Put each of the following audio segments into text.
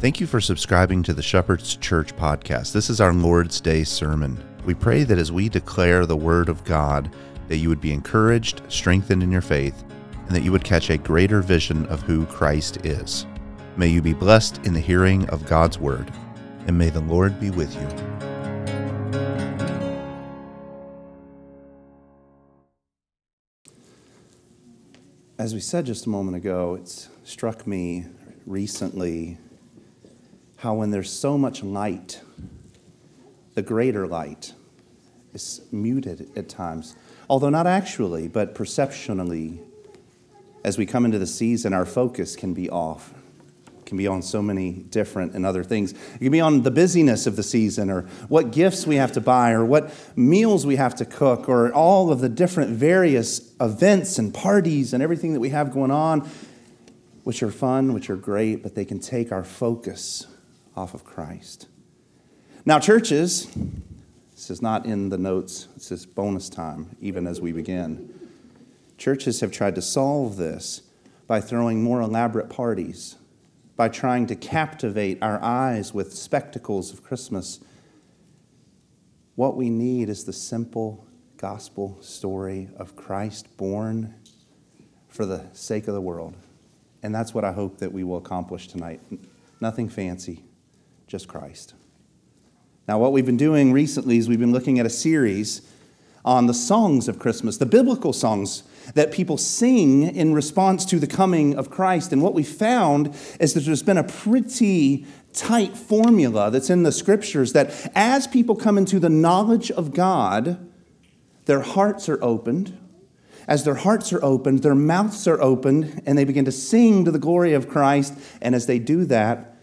Thank you for subscribing to the Shepherd's Church podcast. This is our Lord's Day sermon. We pray that as we declare the Word of God, that you would be encouraged, strengthened in your faith, and that you would catch a greater vision of who Christ is. May you be blessed in the hearing of God's Word, and may the Lord be with you. As we said just a moment ago, it's struck me recently how when there's so much light, the greater light is muted at times. Although not actually, but perceptionally, as we come into the season, our focus can be off. Can be on so many different and other things. It can be on the busyness of the season, or what gifts we have to buy, or what meals we have to cook, or all of the different various events and parties and everything that we have going on, which are fun, which are great, but they can take our focus off of Christ. Now, churches, this is not in the notes, this is bonus time, even as we begin. Churches have tried to solve this by throwing more elaborate parties, by trying to captivate our eyes with spectacles of Christmas. What we need is the simple gospel story of Christ born for the sake of the world. And that's what I hope that we will accomplish tonight. Nothing fancy, just Christ. Now, what we've been doing recently is we've been looking at a series on the songs of Christmas, the biblical songs that people sing in response to the coming of Christ. And what we found is that there's been a pretty tight formula that's in the scriptures that as people come into the knowledge of God, their hearts are opened. As their hearts are opened, their mouths are opened, and they begin to sing to the glory of Christ. And as they do that,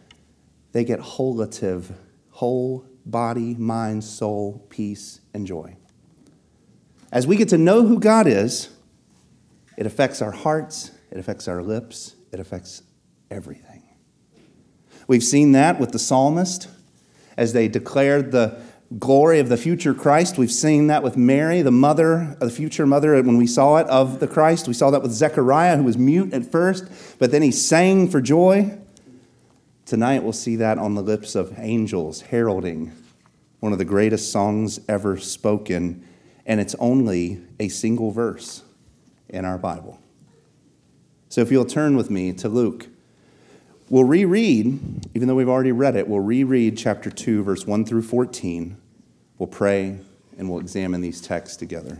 they get wholative, whole body, mind, soul, peace, and joy. As we get to know who God is, it affects our hearts, it affects our lips, it affects everything. We've seen that with the psalmist as they declared the glory of the future Christ. We've seen that with Mary, the mother, the future mother, when we saw it of the Christ. We saw that with Zechariah, who was mute at first, but then he sang for joy. Tonight we'll see that on the lips of angels heralding one of the greatest songs ever spoken, and it's only a single verse in our Bible. So if you'll turn with me to Luke, we'll reread, even though we've already read it, we'll reread chapter 2, verse 1 through 14. We'll pray and we'll examine these texts together.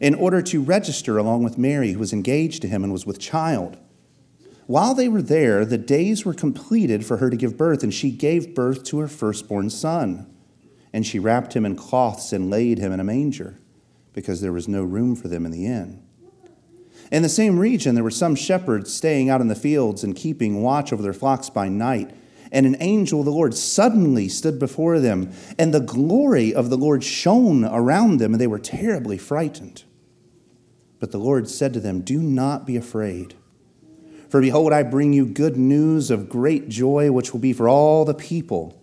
in order to register along with Mary, who was engaged to him and was with child. While they were there, the days were completed for her to give birth, and she gave birth to her firstborn son. And she wrapped him in cloths and laid him in a manger, because there was no room for them in the inn. In the same region, there were some shepherds staying out in the fields and keeping watch over their flocks by night. And an angel of the Lord suddenly stood before them, and the glory of the Lord shone around them, and they were terribly frightened. But the Lord said to them, Do not be afraid. For behold, I bring you good news of great joy, which will be for all the people.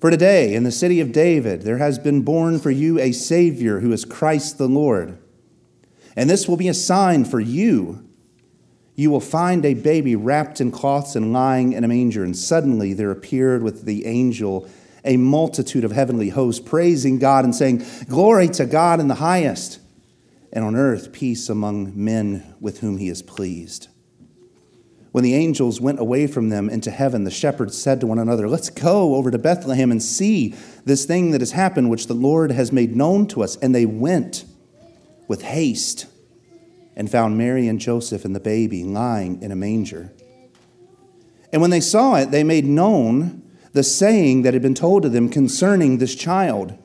For today, in the city of David, there has been born for you a Savior who is Christ the Lord. And this will be a sign for you. You will find a baby wrapped in cloths and lying in a manger. And suddenly there appeared with the angel a multitude of heavenly hosts, praising God and saying, Glory to God in the highest and on earth peace among men with whom he is pleased. When the angels went away from them into heaven, the shepherds said to one another, Let's go over to Bethlehem and see this thing that has happened, which the Lord has made known to us. And they went with haste and found Mary and Joseph and the baby lying in a manger. And when they saw it, they made known the saying that had been told to them concerning this child.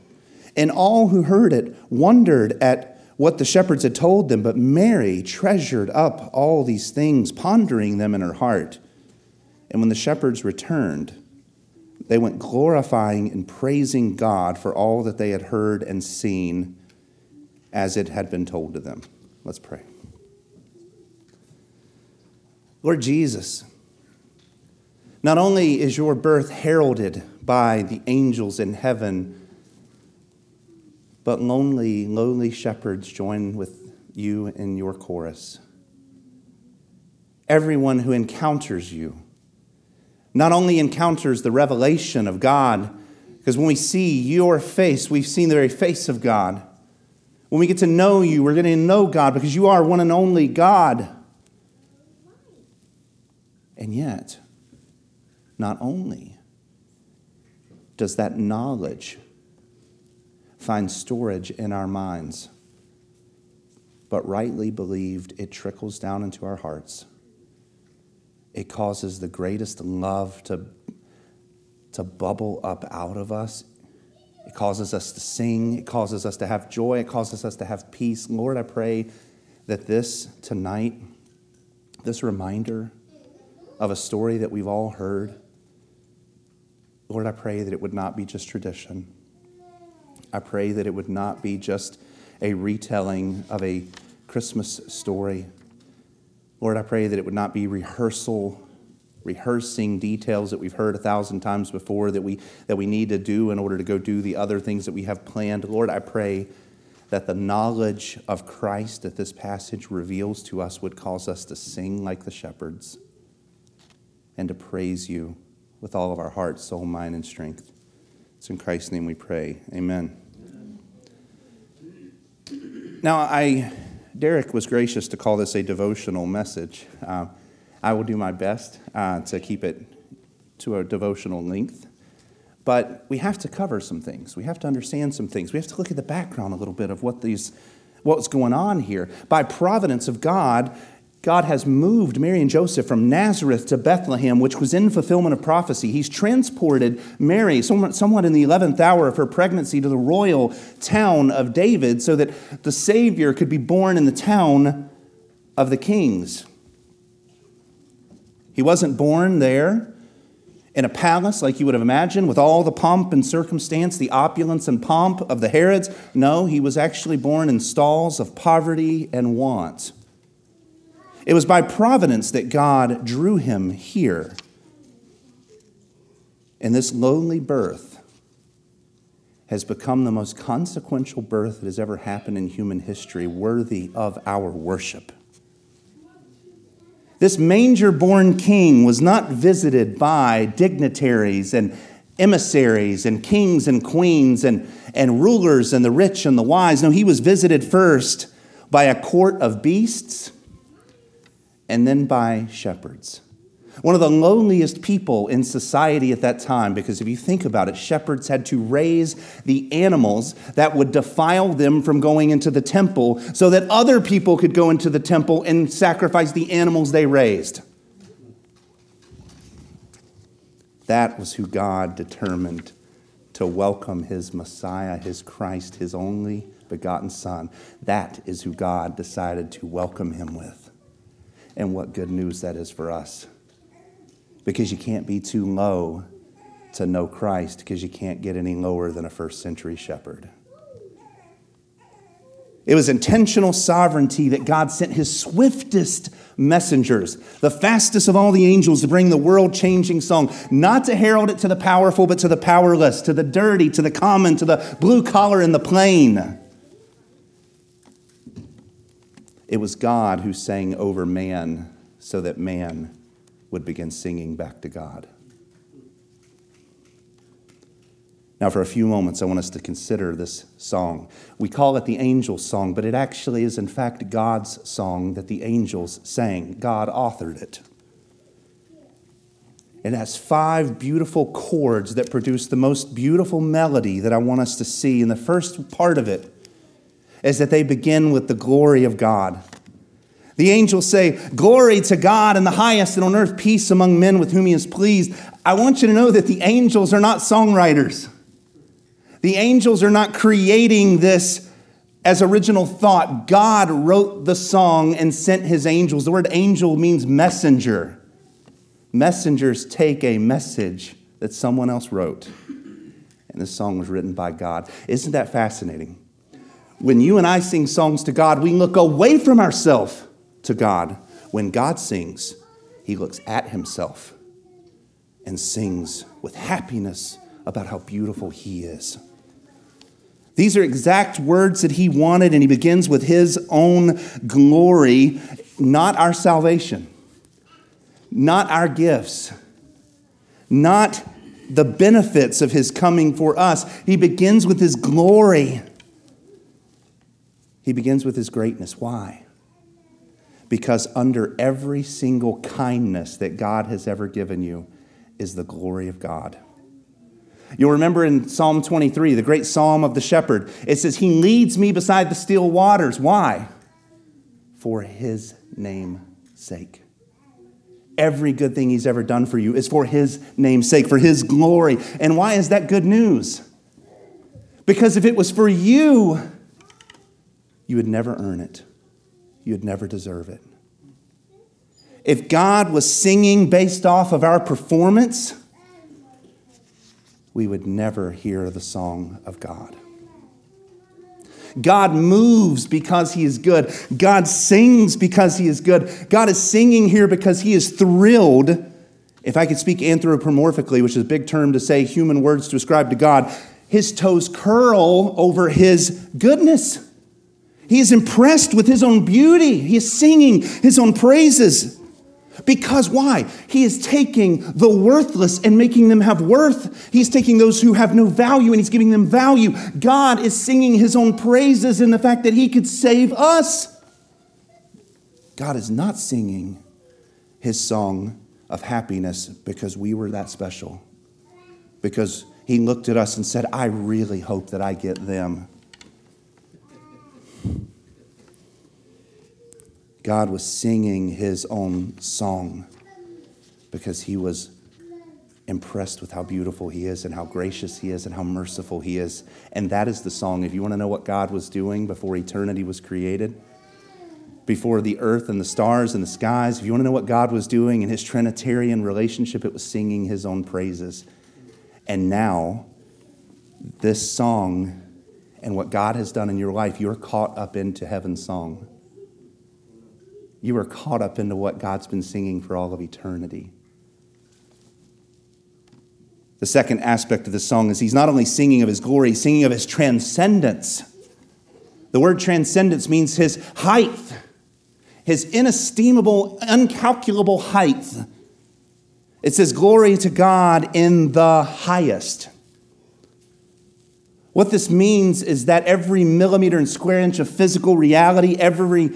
And all who heard it wondered at what the shepherds had told them, but Mary treasured up all these things, pondering them in her heart. And when the shepherds returned, they went glorifying and praising God for all that they had heard and seen as it had been told to them. Let's pray. Lord Jesus, not only is your birth heralded by the angels in heaven, but lonely, lowly shepherds join with you in your chorus. Everyone who encounters you not only encounters the revelation of God, because when we see your face, we've seen the very face of God. When we get to know you, we're getting to know God because you are one and only God. And yet, not only does that knowledge find storage in our minds, but rightly believed, it trickles down into our hearts. It causes the greatest love to, to bubble up out of us. It causes us to sing. It causes us to have joy. It causes us to have peace. Lord, I pray that this tonight, this reminder of a story that we've all heard, Lord, I pray that it would not be just tradition I pray that it would not be just a retelling of a Christmas story. Lord, I pray that it would not be rehearsal, rehearsing details that we've heard a thousand times before that we, that we need to do in order to go do the other things that we have planned. Lord, I pray that the knowledge of Christ that this passage reveals to us would cause us to sing like the shepherds and to praise you with all of our heart, soul, mind, and strength. It's in Christ's name we pray. Amen. Now, I, Derek was gracious to call this a devotional message. Uh, I will do my best uh, to keep it to a devotional length. But we have to cover some things. We have to understand some things. We have to look at the background a little bit of what these, what's going on here. By providence of God, God has moved Mary and Joseph from Nazareth to Bethlehem, which was in fulfillment of prophecy. He's transported Mary, somewhat in the 11th hour of her pregnancy, to the royal town of David so that the Savior could be born in the town of the kings. He wasn't born there in a palace like you would have imagined with all the pomp and circumstance, the opulence and pomp of the Herods. No, he was actually born in stalls of poverty and want. It was by providence that God drew him here. And this lonely birth has become the most consequential birth that has ever happened in human history, worthy of our worship. This manger born king was not visited by dignitaries and emissaries and kings and queens and, and rulers and the rich and the wise. No, he was visited first by a court of beasts and then by shepherds. One of the loneliest people in society at that time, because if you think about it, shepherds had to raise the animals that would defile them from going into the temple so that other people could go into the temple and sacrifice the animals they raised. That was who God determined to welcome his Messiah, his Christ, his only begotten Son. That is who God decided to welcome him with and what good news that is for us. Because you can't be too low to know Christ, because you can't get any lower than a first century shepherd. It was intentional sovereignty that God sent his swiftest messengers, the fastest of all the angels, to bring the world changing song, not to herald it to the powerful, but to the powerless, to the dirty, to the common, to the blue collar and the plain. It was God who sang over man so that man would begin singing back to God. Now, for a few moments, I want us to consider this song. We call it the angels' song, but it actually is, in fact, God's song that the angels sang. God authored it. It has five beautiful chords that produce the most beautiful melody that I want us to see. And the first part of it is that they begin with the glory of God. The angels say, Glory to God in the highest, and on earth peace among men with whom he is pleased. I want you to know that the angels are not songwriters. The angels are not creating this As original thought, God wrote the song and sent his angels. The word angel means messenger. Messengers take a message that someone else wrote. And this song was written by God. Isn't that fascinating? When you and I sing songs to God, we look away from ourselves to God. When God sings, he looks at himself and sings with happiness about how beautiful he is. These are exact words that he wanted, and he begins with his own glory, not our salvation, not our gifts, not the benefits of his coming for us. He begins with his glory. He begins with his greatness. Why? Because under every single kindness that God has ever given you is the glory of God. You'll remember in Psalm 23, the great psalm of the shepherd, it says, He leads me beside the still waters. Why? For His name's sake. Every good thing He's ever done for you is for His name's sake, for His glory. And why is that good news? Because if it was for you, you would never earn it, you would never deserve it. If God was singing based off of our performance, we would never hear the song of God. God moves because he is good. God sings because he is good. God is singing here because he is thrilled. If I could speak anthropomorphically, which is a big term to say human words to ascribe to God, his toes curl over his goodness. He is impressed with his own beauty. He is singing his own praises. Because why? He is taking the worthless and making them have worth. He's taking those who have no value and he's giving them value. God is singing his own praises in the fact that he could save us. God is not singing his song of happiness because we were that special. Because he looked at us and said, I really hope that I get them. God was singing his own song because he was impressed with how beautiful he is and how gracious he is and how merciful he is. And that is the song. If you want to know what God was doing before eternity was created, before the earth and the stars and the skies, if you want to know what God was doing in his Trinitarian relationship, it was singing his own praises. And now, this song and what God has done in your life, you're caught up into heaven's song you are caught up into what God's been singing for all of eternity. The second aspect of this song is he's not only singing of his glory, he's singing of his transcendence. The word transcendence means his height, his inestimable, uncalculable height. It says, Glory to God in the highest. What this means is that every millimeter and square inch of physical reality, every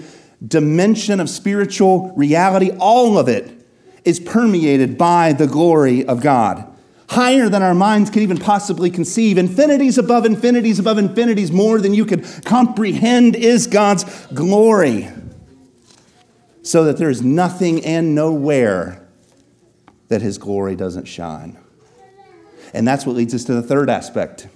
dimension of spiritual reality, all of it is permeated by the glory of God. Higher than our minds can even possibly conceive. Infinities above infinities above infinities, more than you could comprehend, is God's glory. So that there is nothing and nowhere that His glory doesn't shine. And that's what leads us to the third aspect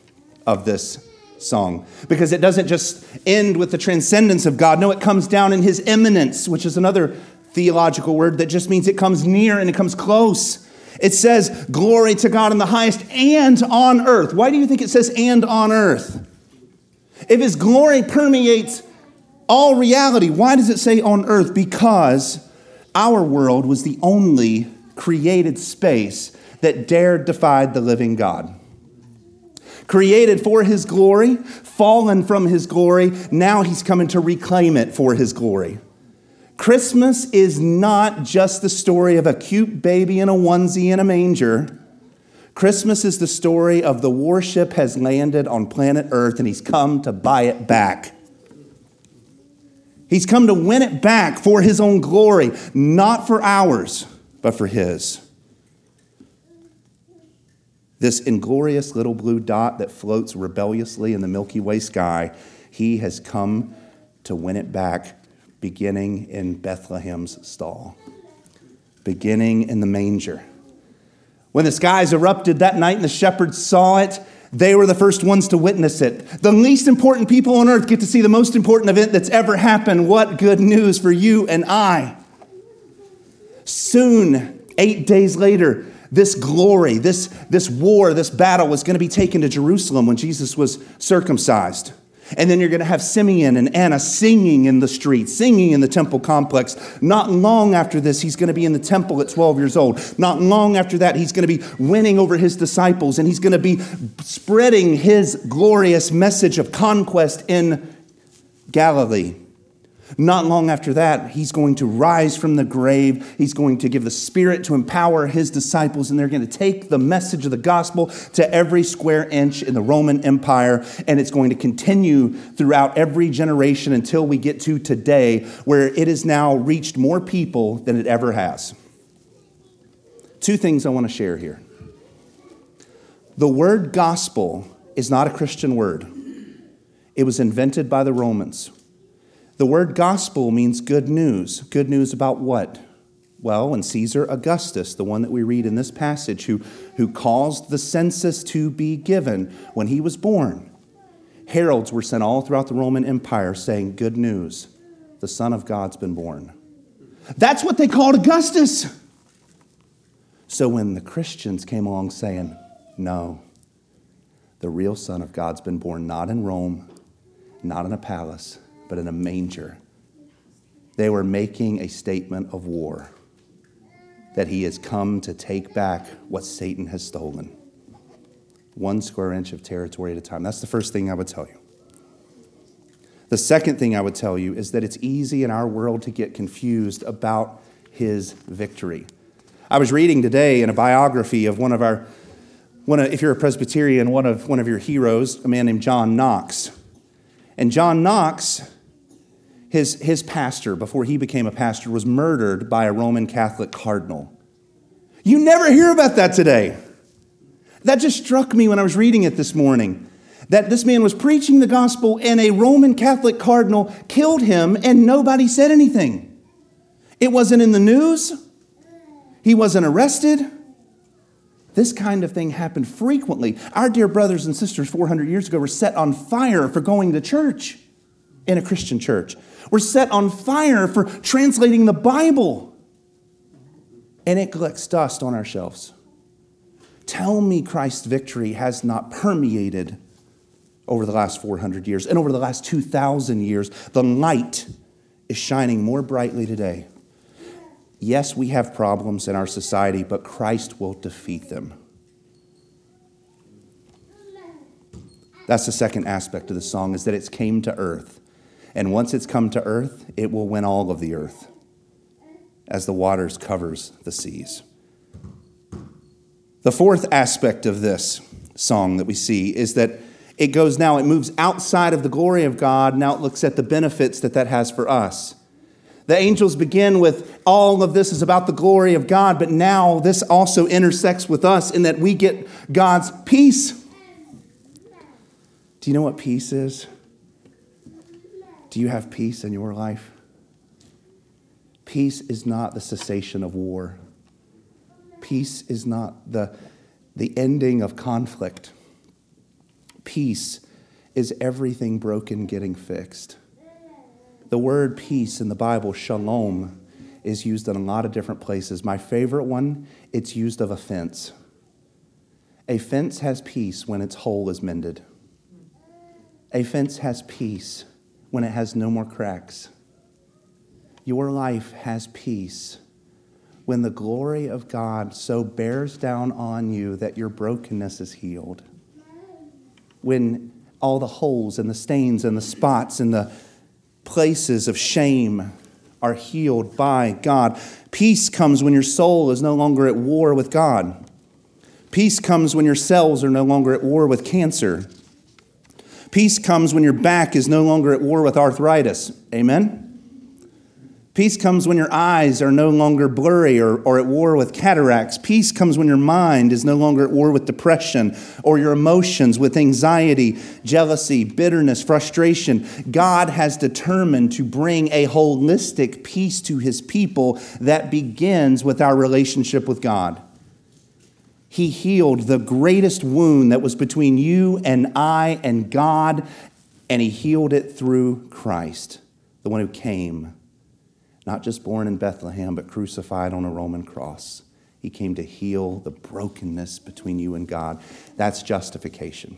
of this song because it doesn't just end with the transcendence of God. No, it comes down in his immanence, which is another theological word that just means it comes near and it comes close. It says, Glory to God in the highest and on earth. Why do you think it says and on earth? If his glory permeates all reality, why does it say on earth? Because our world was the only created space that dared defy the living God created for his glory, fallen from his glory. Now he's coming to reclaim it for his glory. Christmas is not just the story of a cute baby in a onesie in a manger. Christmas is the story of the warship has landed on planet Earth and he's come to buy it back. He's come to win it back for his own glory, not for ours, but for his. This inglorious little blue dot that floats rebelliously in the Milky Way sky, he has come to win it back, beginning in Bethlehem's stall, beginning in the manger. When the skies erupted that night and the shepherds saw it, They were the first ones to witness it. The least important people on earth get to see the most important event that's ever happened. What good news for you and I! Soon, eight days later, this glory, this, this war, this battle was going to be taken to Jerusalem when Jesus was circumcised. And then you're going to have Simeon and Anna singing in the streets, singing in the temple complex. Not long after this, he's going to be in the temple at 12 years old. Not long after that, he's going to be winning over his disciples and he's going to be spreading his glorious message of conquest in Galilee. Not long after that, he's going to rise from the grave. He's going to give the Spirit to empower his disciples, and they're going to take the message of the gospel to every square inch in the Roman Empire. And it's going to continue throughout every generation until we get to today, where it has now reached more people than it ever has. Two things I want to share here. The word gospel is not a Christian word, it was invented by the Romans. The word gospel means good news. Good news about what? Well, when Caesar Augustus, the one that we read in this passage, who, who caused the census to be given when he was born, heralds were sent all throughout the Roman Empire saying, Good news, the Son of God's been born. That's what they called Augustus. So when the Christians came along saying, No, the real Son of God's been born not in Rome, not in a palace, but in a manger. They were making a statement of war that he has come to take back what Satan has stolen. One square inch of territory at a time. That's the first thing I would tell you. The second thing I would tell you is that it's easy in our world to get confused about his victory. I was reading today in a biography of one of our, one of, if you're a Presbyterian, one of, one of your heroes, a man named John Knox. And John Knox his, his pastor, before he became a pastor, was murdered by a Roman Catholic cardinal. You never hear about that today. That just struck me when I was reading it this morning. That this man was preaching the gospel and a Roman Catholic cardinal killed him and nobody said anything. It wasn't in the news, he wasn't arrested. This kind of thing happened frequently. Our dear brothers and sisters 400 years ago were set on fire for going to church in a Christian church. We're set on fire for translating the Bible. And it collects dust on our shelves. Tell me Christ's victory has not permeated over the last 400 years and over the last 2,000 years. The light is shining more brightly today. Yes, we have problems in our society, but Christ will defeat them. That's the second aspect of the song is that it's came to earth. And once it's come to earth, it will win all of the earth as the waters covers the seas. The fourth aspect of this song that we see is that it goes now, it moves outside of the glory of God. Now it looks at the benefits that that has for us. The angels begin with all of this is about the glory of God, but now this also intersects with us in that we get God's peace. Do you know what peace is? Do you have peace in your life? Peace is not the cessation of war. Peace is not the, the ending of conflict. Peace is everything broken getting fixed. The word peace in the Bible, shalom, is used in a lot of different places. My favorite one, it's used of a fence. A fence has peace when its hole is mended. A fence has peace when it has no more cracks. Your life has peace when the glory of God so bears down on you that your brokenness is healed. When all the holes and the stains and the spots and the places of shame are healed by God. Peace comes when your soul is no longer at war with God. Peace comes when your cells are no longer at war with cancer. Peace comes when your back is no longer at war with arthritis. Amen? Peace comes when your eyes are no longer blurry or, or at war with cataracts. Peace comes when your mind is no longer at war with depression or your emotions with anxiety, jealousy, bitterness, frustration. God has determined to bring a holistic peace to his people that begins with our relationship with God. He healed the greatest wound that was between you and I and God, and He healed it through Christ, the one who came, not just born in Bethlehem, but crucified on a Roman cross. He came to heal the brokenness between you and God. That's justification.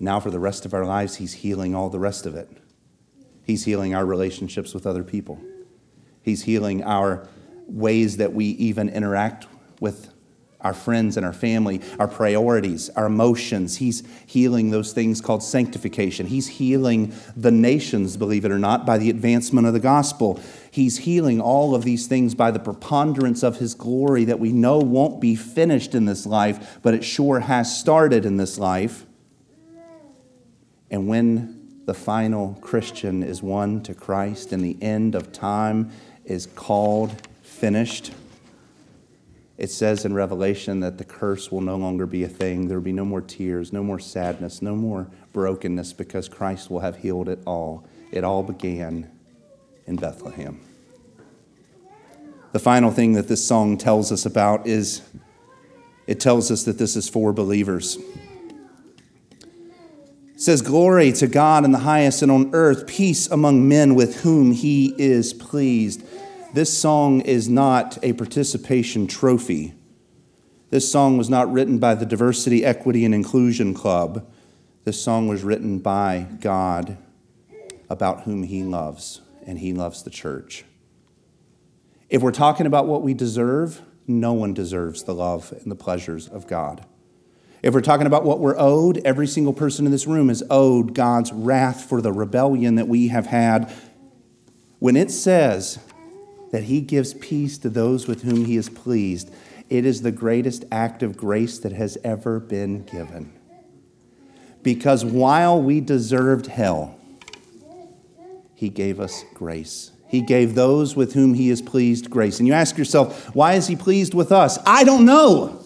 Now, for the rest of our lives, He's healing all the rest of it. He's healing our relationships with other people, He's healing our ways that we even interact with our friends and our family, our priorities, our emotions. He's healing those things called sanctification. He's healing the nations, believe it or not, by the advancement of the gospel. He's healing all of these things by the preponderance of His glory that we know won't be finished in this life, but it sure has started in this life. And when the final Christian is won to Christ and the end of time is called finished, it says in Revelation that the curse will no longer be a thing. There will be no more tears, no more sadness, no more brokenness because Christ will have healed it all. It all began in Bethlehem. The final thing that this song tells us about is it tells us that this is for believers. It says, Glory to God in the highest and on earth, peace among men with whom he is pleased. This song is not a participation trophy. This song was not written by the Diversity, Equity, and Inclusion Club. This song was written by God about whom He loves, and He loves the church. If we're talking about what we deserve, no one deserves the love and the pleasures of God. If we're talking about what we're owed, every single person in this room is owed God's wrath for the rebellion that we have had. When it says that he gives peace to those with whom he is pleased. It is the greatest act of grace that has ever been given. Because while we deserved hell, he gave us grace. He gave those with whom he is pleased grace. And you ask yourself, why is he pleased with us? I don't know.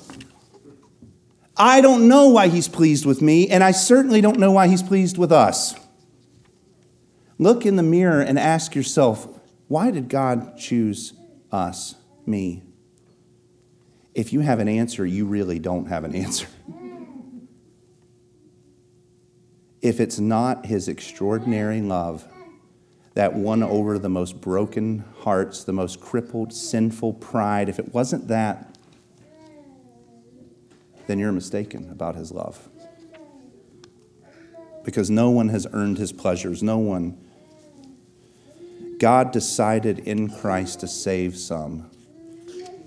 I don't know why he's pleased with me, and I certainly don't know why he's pleased with us. Look in the mirror and ask yourself, why did God choose us, me? If you have an answer, you really don't have an answer. If it's not his extraordinary love that won over the most broken hearts, the most crippled, sinful pride, if it wasn't that, then you're mistaken about his love. Because no one has earned his pleasures, no one God decided in Christ to save some,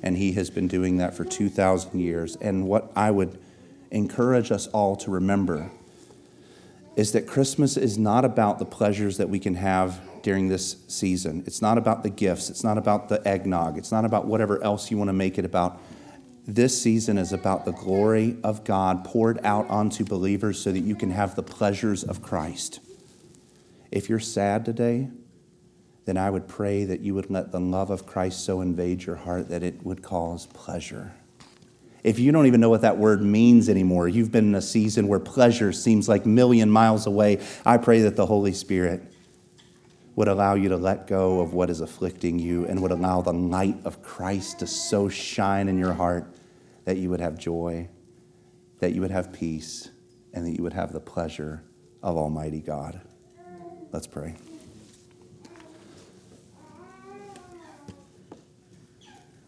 and He has been doing that for 2,000 years. And what I would encourage us all to remember is that Christmas is not about the pleasures that we can have during this season. It's not about the gifts, it's not about the eggnog, it's not about whatever else you want to make it about. This season is about the glory of God poured out onto believers so that you can have the pleasures of Christ. If you're sad today, then I would pray that you would let the love of Christ so invade your heart that it would cause pleasure. If you don't even know what that word means anymore, you've been in a season where pleasure seems like a million miles away, I pray that the Holy Spirit would allow you to let go of what is afflicting you and would allow the light of Christ to so shine in your heart that you would have joy, that you would have peace, and that you would have the pleasure of Almighty God. Let's pray.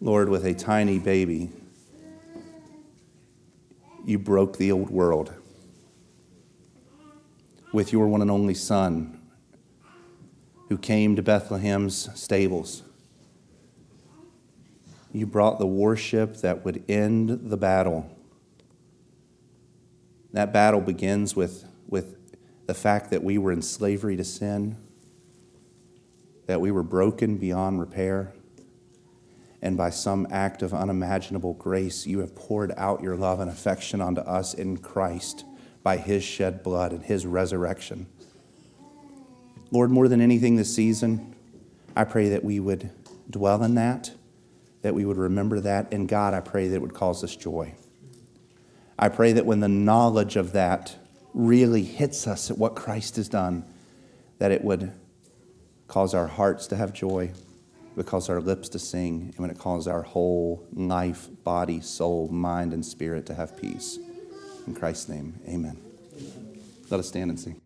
Lord, with a tiny baby, you broke the old world. With your one and only Son, who came to Bethlehem's stables, you brought the warship that would end the battle. That battle begins with, with the fact that we were in slavery to sin, that we were broken beyond repair and by some act of unimaginable grace, you have poured out your love and affection onto us in Christ by his shed blood and his resurrection. Lord, more than anything this season, I pray that we would dwell in that, that we would remember that, and God, I pray that it would cause us joy. I pray that when the knowledge of that really hits us at what Christ has done, that it would cause our hearts to have joy it calls our lips to sing, and when it calls our whole life, body, soul, mind, and spirit to have peace. In Christ's name, amen. Let us stand and sing.